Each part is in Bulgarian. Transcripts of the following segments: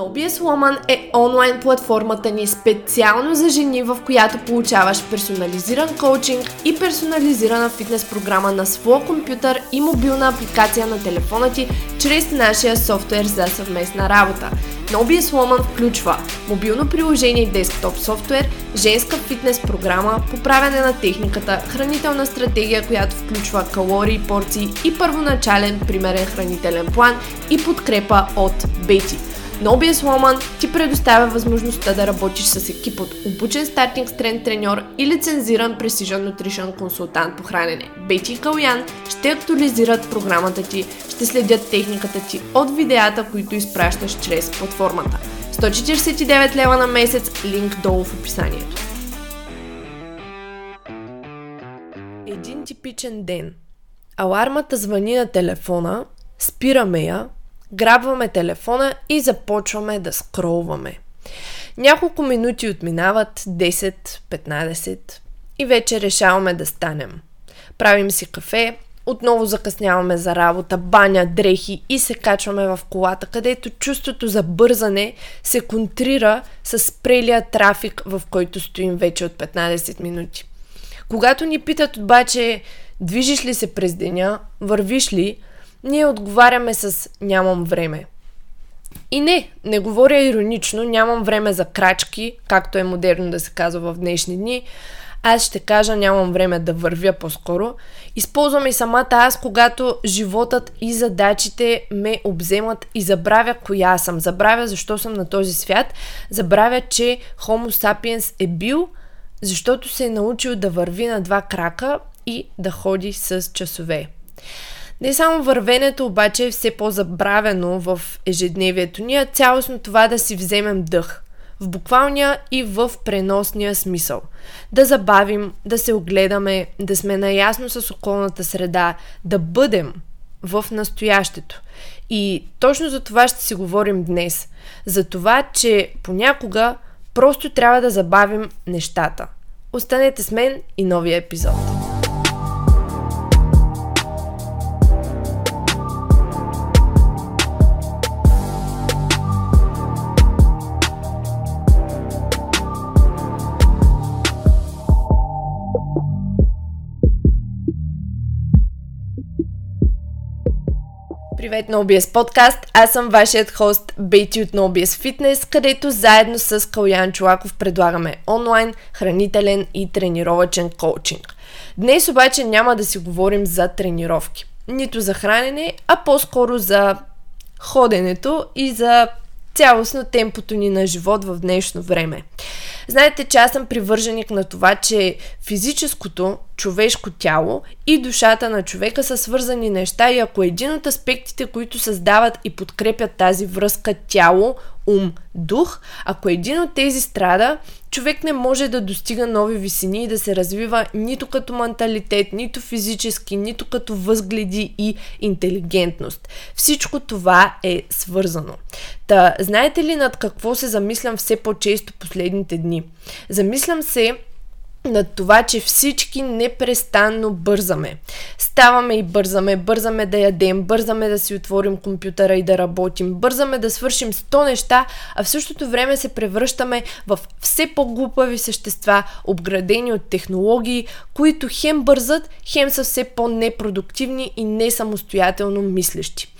OBS Woman е онлайн платформата ни специално за жени, в която получаваш персонализиран коучинг и персонализирана фитнес програма на своя компютър и мобилна апликация на телефона ти чрез нашия софтуер за съвместна работа. OBS Woman включва мобилно приложение и десктоп софтуер, женска фитнес програма, поправяне на техниката, хранителна стратегия, която включва калории, порции и първоначален примерен хранителен план и подкрепа от Бети. Nobius Woman ти предоставя възможността да работиш с екип от обучен стартинг стрен треньор и лицензиран Precision Nutrition консултант по хранене. Бети и Калян ще актуализират програмата ти, ще следят техниката ти от видеята, които изпращаш чрез платформата. 149 лева на месец, линк долу в описанието. Един типичен ден. Алармата звъни на телефона, спираме я, грабваме телефона и започваме да скролваме. Няколко минути отминават, 10, 15 и вече решаваме да станем. Правим си кафе, отново закъсняваме за работа, баня, дрехи и се качваме в колата, където чувството за бързане се контрира с спрелия трафик, в който стоим вече от 15 минути. Когато ни питат обаче, движиш ли се през деня, вървиш ли, ние отговаряме с нямам време. И не, не говоря иронично, нямам време за крачки, както е модерно да се казва в днешни дни. Аз ще кажа, нямам време да вървя по-скоро. Използвам и самата аз, когато животът и задачите ме обземат и забравя коя съм. Забравя защо съм на този свят. Забравя, че Homo sapiens е бил, защото се е научил да върви на два крака и да ходи с часове. Не само вървенето обаче е все по-забравено в ежедневието ни, а цялостно това да си вземем дъх. В буквалния и в преносния смисъл. Да забавим, да се огледаме, да сме наясно с околната среда, да бъдем в настоящето. И точно за това ще си говорим днес. За това, че понякога просто трябва да забавим нещата. Останете с мен и новия епизод. Привет на OBS! Аз съм вашият хост Бейти от OBS Fitness, където заедно с Калян Чулаков предлагаме онлайн, хранителен и тренировачен коучинг. Днес обаче няма да си говорим за тренировки, нито за хранене, а по-скоро за ходенето и за цялостно темпото ни на живот в днешно време. Знаете, че аз съм привърженик на това, че физическото, човешко тяло и душата на човека са свързани неща и ако един от аспектите, които създават и подкрепят тази връзка тяло, ум, дух, ако един от тези страда, човек не може да достига нови висини и да се развива нито като менталитет, нито физически, нито като възгледи и интелигентност. Всичко това е свързано. Та, знаете ли над какво се замислям все по-често последните дни? Замислям се на това, че всички непрестанно бързаме. Ставаме и бързаме, бързаме да ядем, бързаме да си отворим компютъра и да работим, бързаме да свършим 100 неща, а в същото време се превръщаме в все по-глупави същества, обградени от технологии, които хем бързат, хем са все по-непродуктивни и не самостоятелно мислещи.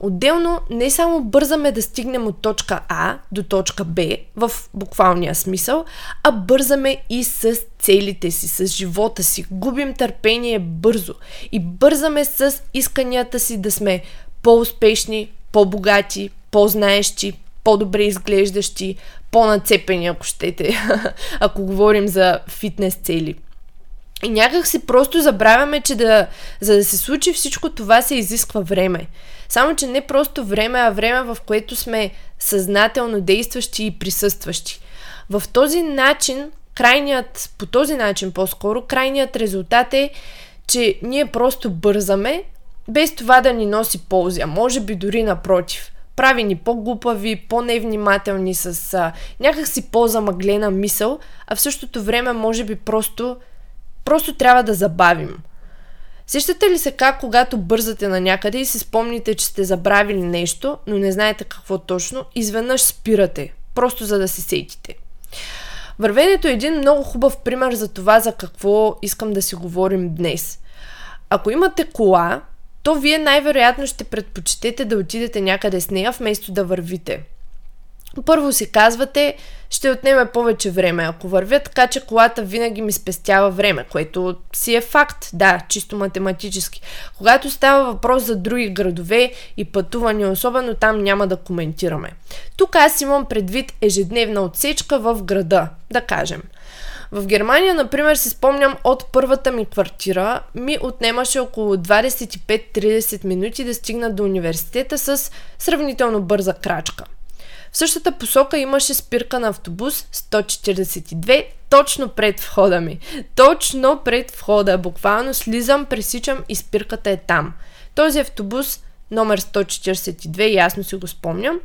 Отделно не само бързаме да стигнем от точка А до точка Б в буквалния смисъл, а бързаме и с целите си, с живота си. Губим търпение бързо и бързаме с исканията си да сме по-успешни, по-богати, по-знаещи, по-добре изглеждащи, по-нацепени, ако щете, ако говорим за фитнес цели. И някак си просто забравяме, че да, за да се случи всичко това се изисква време. Само, че не просто време, а време, в което сме съзнателно действащи и присъстващи. В този начин, крайният, по този начин по-скоро, крайният резултат е, че ние просто бързаме, без това да ни носи ползи, а може би дори напротив. Прави ни по-глупави, по-невнимателни, с а, някакси по-замъглена мисъл, а в същото време може би просто, просто трябва да забавим. Сещате ли се как, когато бързате на някъде и си спомните, че сте забравили нещо, но не знаете какво точно, изведнъж спирате, просто за да се сетите. Вървенето е един много хубав пример за това, за какво искам да си говорим днес. Ако имате кола, то вие най-вероятно ще предпочитете да отидете някъде с нея, вместо да вървите. Първо си казвате, ще отнеме повече време, ако вървя така, че колата винаги ми спестява време, което си е факт, да, чисто математически. Когато става въпрос за други градове и пътувания, особено там няма да коментираме. Тук аз имам предвид ежедневна отсечка в града, да кажем. В Германия, например, си спомням от първата ми квартира, ми отнемаше около 25-30 минути да стигна до университета с сравнително бърза крачка. В същата посока имаше спирка на автобус 142 точно пред входа ми. Точно пред входа. Буквално слизам, пресичам и спирката е там. Този автобус, номер 142, ясно си го спомням,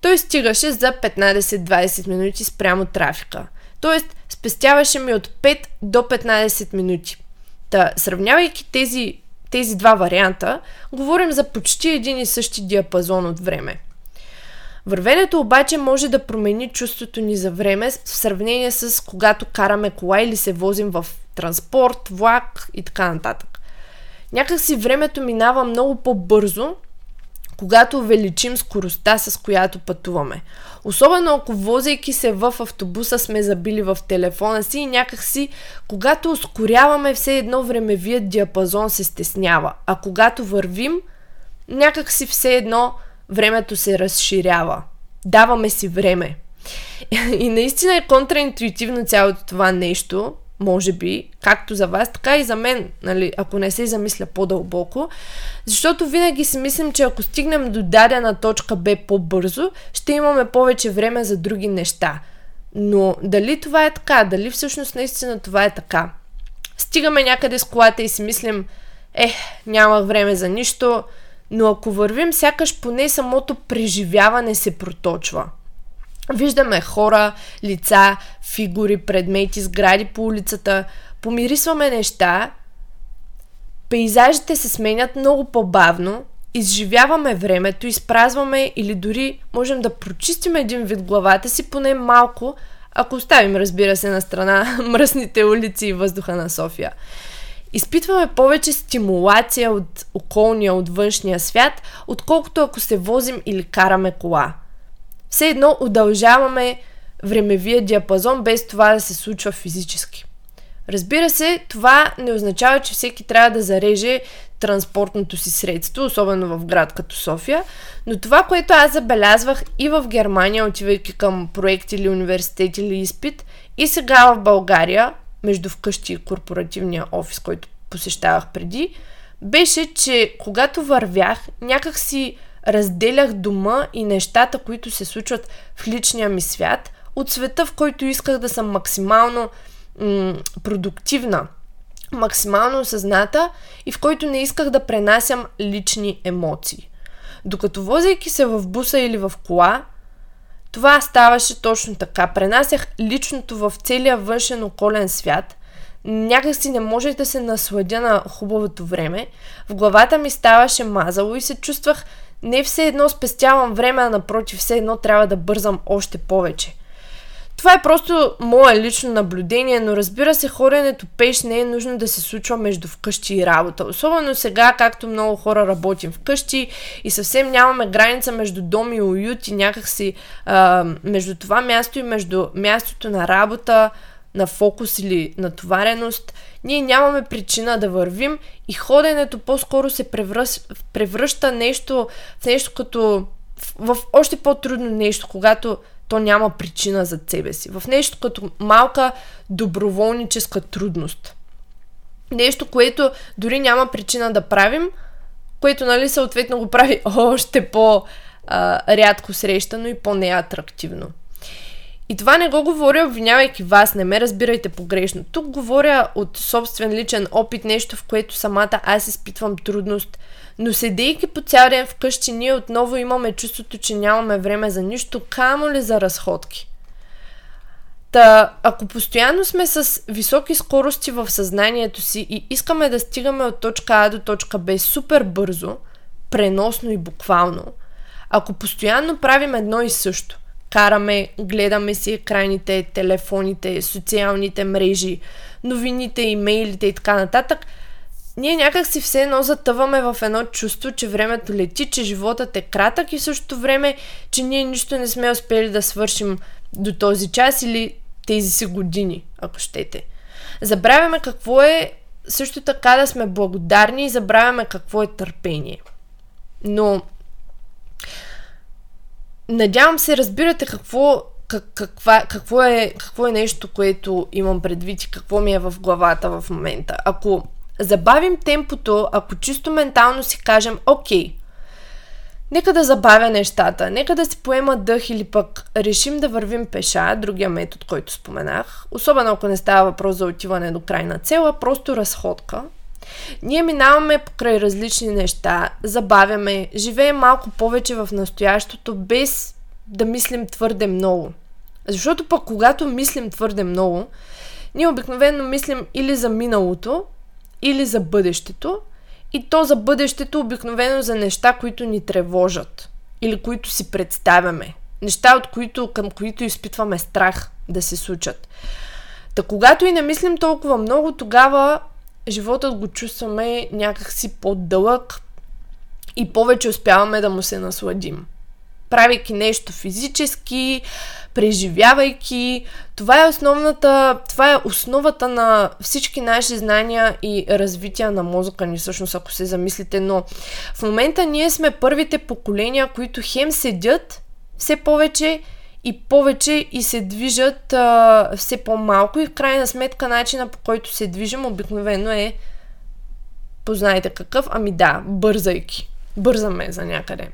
той стигаше за 15-20 минути спрямо трафика. Тоест, спестяваше ми от 5 до 15 минути. Та, сравнявайки тези, тези два варианта, говорим за почти един и същи диапазон от време. Вървенето обаче може да промени чувството ни за време в сравнение с когато караме кола или се возим в транспорт, влак и така нататък. Някак си времето минава много по-бързо, когато увеличим скоростта, с която пътуваме. Особено ако возейки се в автобуса сме забили в телефона си и някакси, когато ускоряваме все едно времевият диапазон се стеснява, а когато вървим, някакси все едно времето се разширява. Даваме си време. И наистина е контраинтуитивно цялото това нещо, може би, както за вас, така и за мен, нали, ако не се замисля по-дълбоко, защото винаги си мислим, че ако стигнем до дадена точка Б по-бързо, ще имаме повече време за други неща. Но дали това е така? Дали всъщност наистина това е така? Стигаме някъде с колата и си мислим, ех, няма време за нищо, но ако вървим, сякаш поне самото преживяване се проточва. Виждаме хора, лица, фигури, предмети, сгради по улицата, помирисваме неща, пейзажите се сменят много по-бавно, изживяваме времето, изпразваме или дори можем да прочистим един вид главата си поне малко, ако оставим, разбира се, на страна мръсните улици и въздуха на София изпитваме повече стимулация от околния, от външния свят, отколкото ако се возим или караме кола. Все едно удължаваме времевия диапазон без това да се случва физически. Разбира се, това не означава, че всеки трябва да зареже транспортното си средство, особено в град като София, но това, което аз забелязвах и в Германия, отивайки към проект или университет или изпит, и сега в България, между вкъщи и корпоративния офис, който посещавах преди, беше, че когато вървях, някак си разделях дома и нещата, които се случват в личния ми свят, от света, в който исках да съм максимално м- продуктивна, максимално осъзната и в който не исках да пренасям лични емоции. Докато возейки се в буса или в кола, това ставаше точно така. Пренасях личното в целия външен околен свят. Някак си не можех да се насладя на хубавото време. В главата ми ставаше мазало и се чувствах не все едно спестявам време, а напротив, все едно трябва да бързам още повече. Това е просто мое лично наблюдение, но разбира се, ходенето пеш не е нужно да се случва между вкъщи и работа. Особено сега, както много хора работим вкъщи и съвсем нямаме граница между дом и уют и някакси а, между това място и между мястото на работа, на фокус или натовареност, ние нямаме причина да вървим и ходенето по-скоро се превръща, превръща нещо в нещо като в, в още по-трудно нещо, когато то няма причина за себе си. В нещо като малка доброволническа трудност. Нещо, което дори няма причина да правим, което, нали, съответно го прави още по-рядко срещано и по-неатрактивно. И това не го говоря обвинявайки вас, не ме разбирайте погрешно. Тук говоря от собствен личен опит, нещо в което самата аз изпитвам трудност – но седейки по цял ден вкъщи, ние отново имаме чувството, че нямаме време за нищо, камо ли за разходки. Та, ако постоянно сме с високи скорости в съзнанието си и искаме да стигаме от точка А до точка Б супер бързо, преносно и буквално, ако постоянно правим едно и също, караме, гледаме си екраните, телефоните, социалните мрежи, новините, имейлите и така нататък, ние някак си все едно затъваме в едно чувство, че времето лети, че животът е кратък и същото време, че ние нищо не сме успели да свършим до този час или тези си години, ако щете. Забравяме какво е също така да сме благодарни и забравяме какво е търпение. Но надявам се, разбирате какво, как, каква, какво, е, какво е нещо, което имам предвид и какво ми е в главата в момента. Ако забавим темпото, ако чисто ментално си кажем, окей, Нека да забавя нещата, нека да си поема дъх или пък решим да вървим пеша, другия метод, който споменах, особено ако не става въпрос за отиване до крайна цела, просто разходка. Ние минаваме покрай различни неща, забавяме, живеем малко повече в настоящото, без да мислим твърде много. Защото пък когато мислим твърде много, ние обикновено мислим или за миналото, или за бъдещето, и то за бъдещето обикновено за неща, които ни тревожат или които си представяме. Неща, от които, към които изпитваме страх да се случат. Та когато и не мислим толкова много, тогава животът го чувстваме някакси по-дълъг и повече успяваме да му се насладим. Правейки нещо физически, преживявайки. Това е основната, това е основата на всички наши знания и развитие на мозъка ни, всъщност, ако се замислите. Но в момента ние сме първите поколения, които хем седят все повече и повече и се движат а, все по-малко и в крайна сметка начина по който се движим обикновено е познайте какъв, ами да, бързайки. Бързаме за някъде.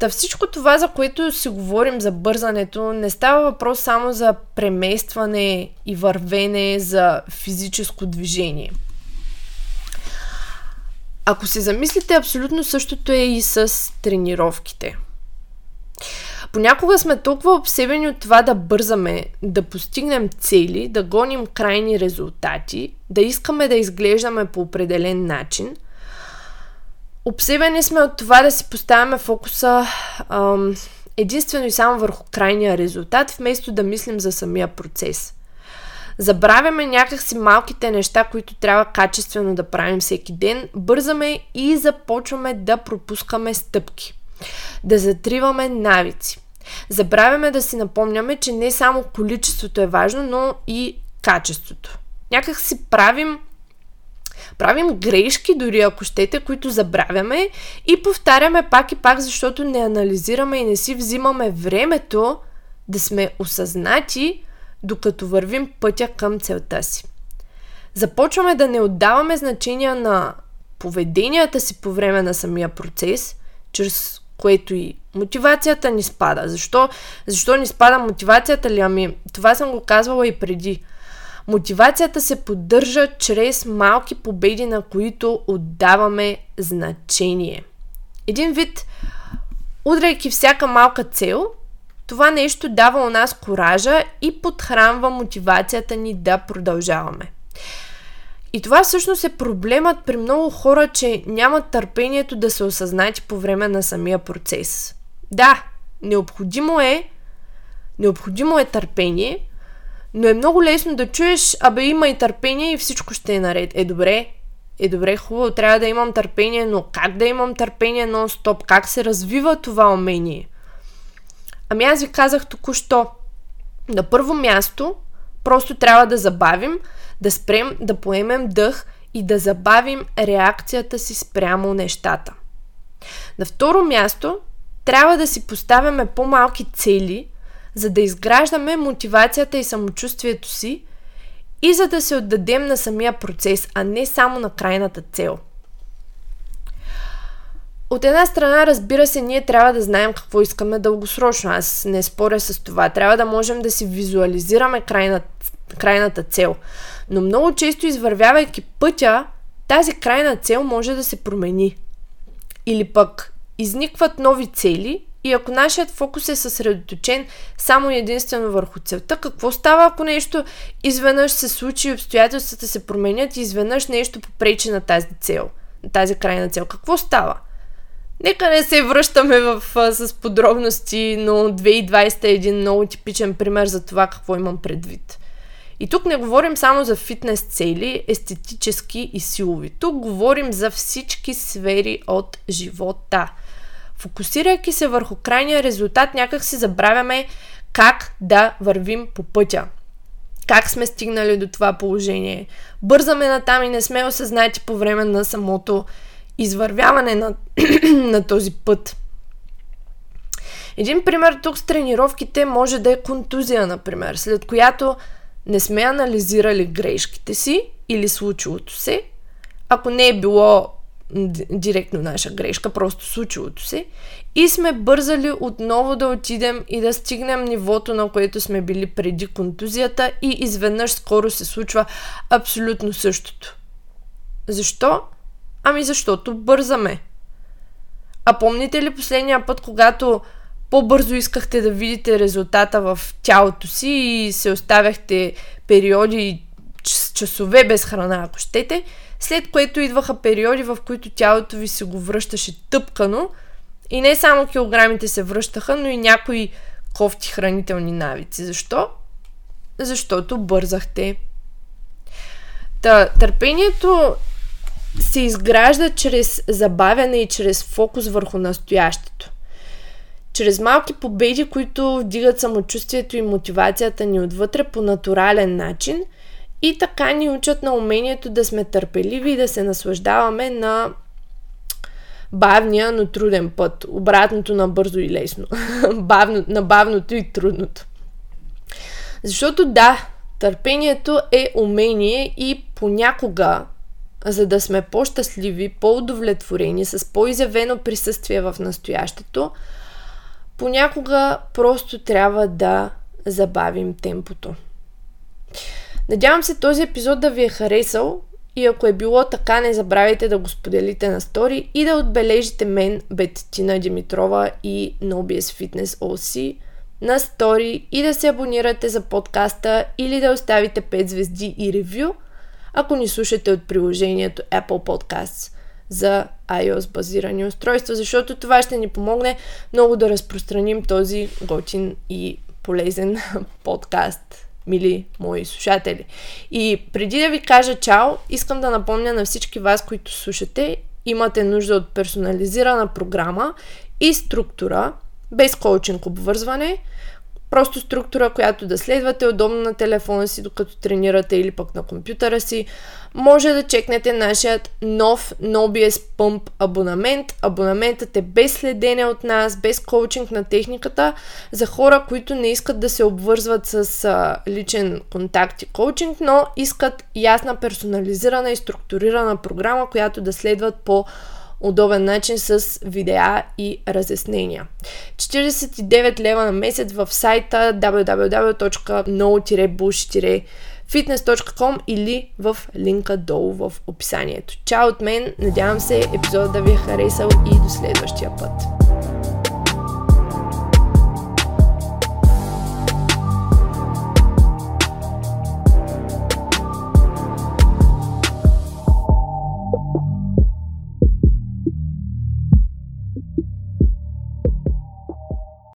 Та всичко това, за което си говорим за бързането, не става въпрос само за преместване и вървене, за физическо движение. Ако се замислите, абсолютно същото е и с тренировките. Понякога сме толкова обсебени от това да бързаме, да постигнем цели, да гоним крайни резултати, да искаме да изглеждаме по определен начин – Обсебени сме от това да си поставяме фокуса ам, единствено и само върху крайния резултат, вместо да мислим за самия процес. Забравяме някакси малките неща, които трябва качествено да правим всеки ден, бързаме и започваме да пропускаме стъпки. Да затриваме навици. Забравяме да си напомняме, че не само количеството е важно, но и качеството. Някак си правим Правим грешки, дори ако щете, които забравяме и повтаряме пак и пак, защото не анализираме и не си взимаме времето да сме осъзнати, докато вървим пътя към целта си. Започваме да не отдаваме значение на поведенията си по време на самия процес, чрез което и мотивацията ни спада. Защо, защо ни спада мотивацията ли? Ами, това съм го казвала и преди. Мотивацията се поддържа чрез малки победи, на които отдаваме значение. Един вид, удряйки всяка малка цел, това нещо дава у нас коража и подхранва мотивацията ни да продължаваме. И това всъщност е проблемът при много хора, че нямат търпението да се осъзнати по време на самия процес. Да, необходимо е, необходимо е търпение, но е много лесно да чуеш, абе има и търпение и всичко ще е наред. Е добре, е добре, хубаво, трябва да имам търпение, но как да имам търпение нон-стоп? Как се развива това умение? Ами аз ви казах току-що. На първо място, просто трябва да забавим, да спрем, да поемем дъх и да забавим реакцията си спрямо нещата. На второ място, трябва да си поставяме по-малки цели – за да изграждаме мотивацията и самочувствието си и за да се отдадем на самия процес, а не само на крайната цел. От една страна, разбира се, ние трябва да знаем какво искаме дългосрочно. Аз не споря с това. Трябва да можем да си визуализираме крайна, крайната цел. Но много често, извървявайки пътя, тази крайна цел може да се промени. Или пък изникват нови цели и ако нашият фокус е съсредоточен само единствено върху целта, какво става, ако нещо изведнъж се случи и обстоятелствата се променят и изведнъж нещо попречи на тази цел, на тази крайна цел? Какво става? Нека не се връщаме в, а, с подробности, но 2020 е един много типичен пример за това какво имам предвид. И тук не говорим само за фитнес цели, естетически и силови. Тук говорим за всички сфери от живота. Фокусирайки се върху крайния резултат, някак си забравяме как да вървим по пътя. Как сме стигнали до това положение. Бързаме натам и не сме осъзнати по време на самото извървяване на, на този път. Един пример тук с тренировките може да е контузия, например, след която не сме анализирали грешките си или случилото се, ако не е било директно наша грешка, просто случилото се, и сме бързали отново да отидем и да стигнем нивото, на което сме били преди контузията и изведнъж скоро се случва абсолютно същото. Защо? Ами защото бързаме. А помните ли последния път, когато по-бързо искахте да видите резултата в тялото си и се оставяхте периоди, часове без храна, ако щете, след което идваха периоди, в които тялото ви се го връщаше тъпкано и не само килограмите се връщаха, но и някои кофти хранителни навици. Защо? Защото бързахте. Та, търпението се изгражда чрез забавяне и чрез фокус върху настоящето. Чрез малки победи, които вдигат самочувствието и мотивацията ни отвътре по натурален начин и така ни учат на умението да сме търпеливи и да се наслаждаваме на бавния, но труден път. Обратното на бързо и лесно. Бавно, на бавното и трудното. Защото да, търпението е умение и понякога за да сме по-щастливи, по-удовлетворени, с по-изявено присъствие в настоящето, понякога просто трябва да забавим темпото. Надявам се този епизод да ви е харесал и ако е било така, не забравяйте да го споделите на стори и да отбележите мен, Бетина Димитрова и Nobies Fitness OC на стори и да се абонирате за подкаста или да оставите 5 звезди и ревю – ако ни слушате от приложението Apple Podcasts за iOS базирани устройства, защото това ще ни помогне много да разпространим този готин и полезен подкаст, мили мои слушатели. И преди да ви кажа чао, искам да напомня на всички вас, които слушате, имате нужда от персонализирана програма и структура, без коучинг обвързване, Просто структура, която да следвате удобно на телефона си, докато тренирате или пък на компютъра си. Може да чекнете нашият нов Nobies Pump абонамент. Абонаментът е без следене от нас, без коучинг на техниката, за хора, които не искат да се обвързват с а, личен контакт и коучинг, но искат ясна, персонализирана и структурирана програма, която да следват по удобен начин с видеа и разяснения. 49 лева на месец в сайта www.no-bush-fitness.com или в линка долу в описанието. Чао от мен, надявам се епизодът да ви е харесал и до следващия път.